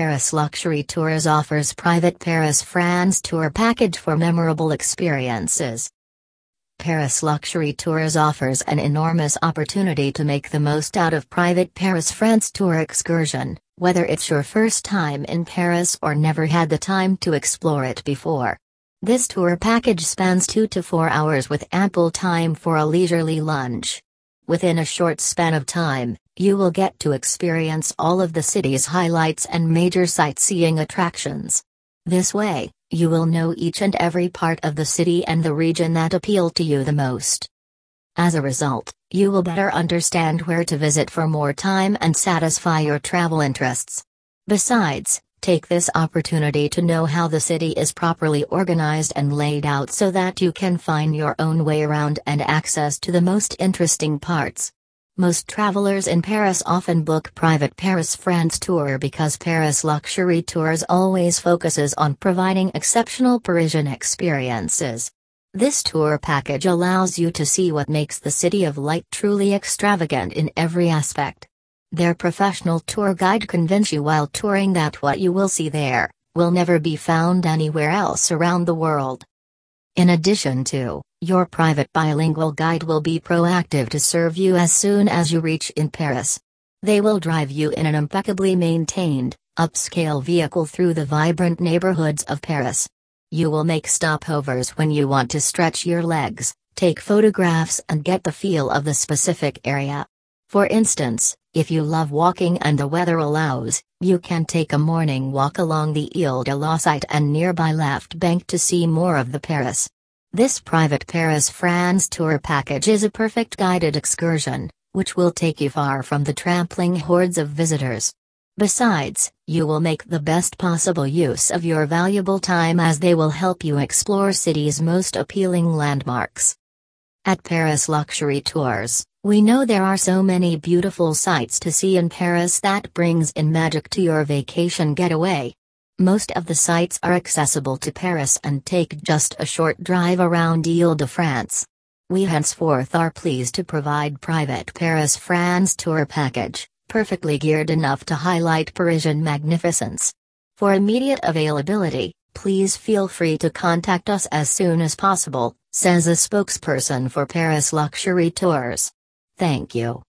Paris Luxury Tours offers private Paris France tour package for memorable experiences. Paris Luxury Tours offers an enormous opportunity to make the most out of private Paris France tour excursion, whether it's your first time in Paris or never had the time to explore it before. This tour package spans 2 to 4 hours with ample time for a leisurely lunch. Within a short span of time, you will get to experience all of the city's highlights and major sightseeing attractions. This way, you will know each and every part of the city and the region that appeal to you the most. As a result, you will better understand where to visit for more time and satisfy your travel interests. Besides, take this opportunity to know how the city is properly organized and laid out so that you can find your own way around and access to the most interesting parts. Most travelers in Paris often book private Paris France tour because Paris Luxury Tours always focuses on providing exceptional Parisian experiences. This tour package allows you to see what makes the City of Light truly extravagant in every aspect. Their professional tour guide convince you while touring that what you will see there will never be found anywhere else around the world. In addition to your private bilingual guide will be proactive to serve you as soon as you reach in Paris. They will drive you in an impeccably maintained, upscale vehicle through the vibrant neighborhoods of Paris. You will make stopovers when you want to stretch your legs, take photographs, and get the feel of the specific area. For instance, if you love walking and the weather allows, you can take a morning walk along the Ile de la Cité and nearby left bank to see more of the Paris. This private Paris France tour package is a perfect guided excursion, which will take you far from the trampling hordes of visitors. Besides, you will make the best possible use of your valuable time as they will help you explore city's most appealing landmarks. At Paris Luxury Tours, we know there are so many beautiful sights to see in Paris that brings in magic to your vacation getaway. Most of the sites are accessible to Paris and take just a short drive around Ile-de-France. We henceforth are pleased to provide private Paris France tour package, perfectly geared enough to highlight Parisian magnificence. For immediate availability, please feel free to contact us as soon as possible, says a spokesperson for Paris Luxury Tours. Thank you.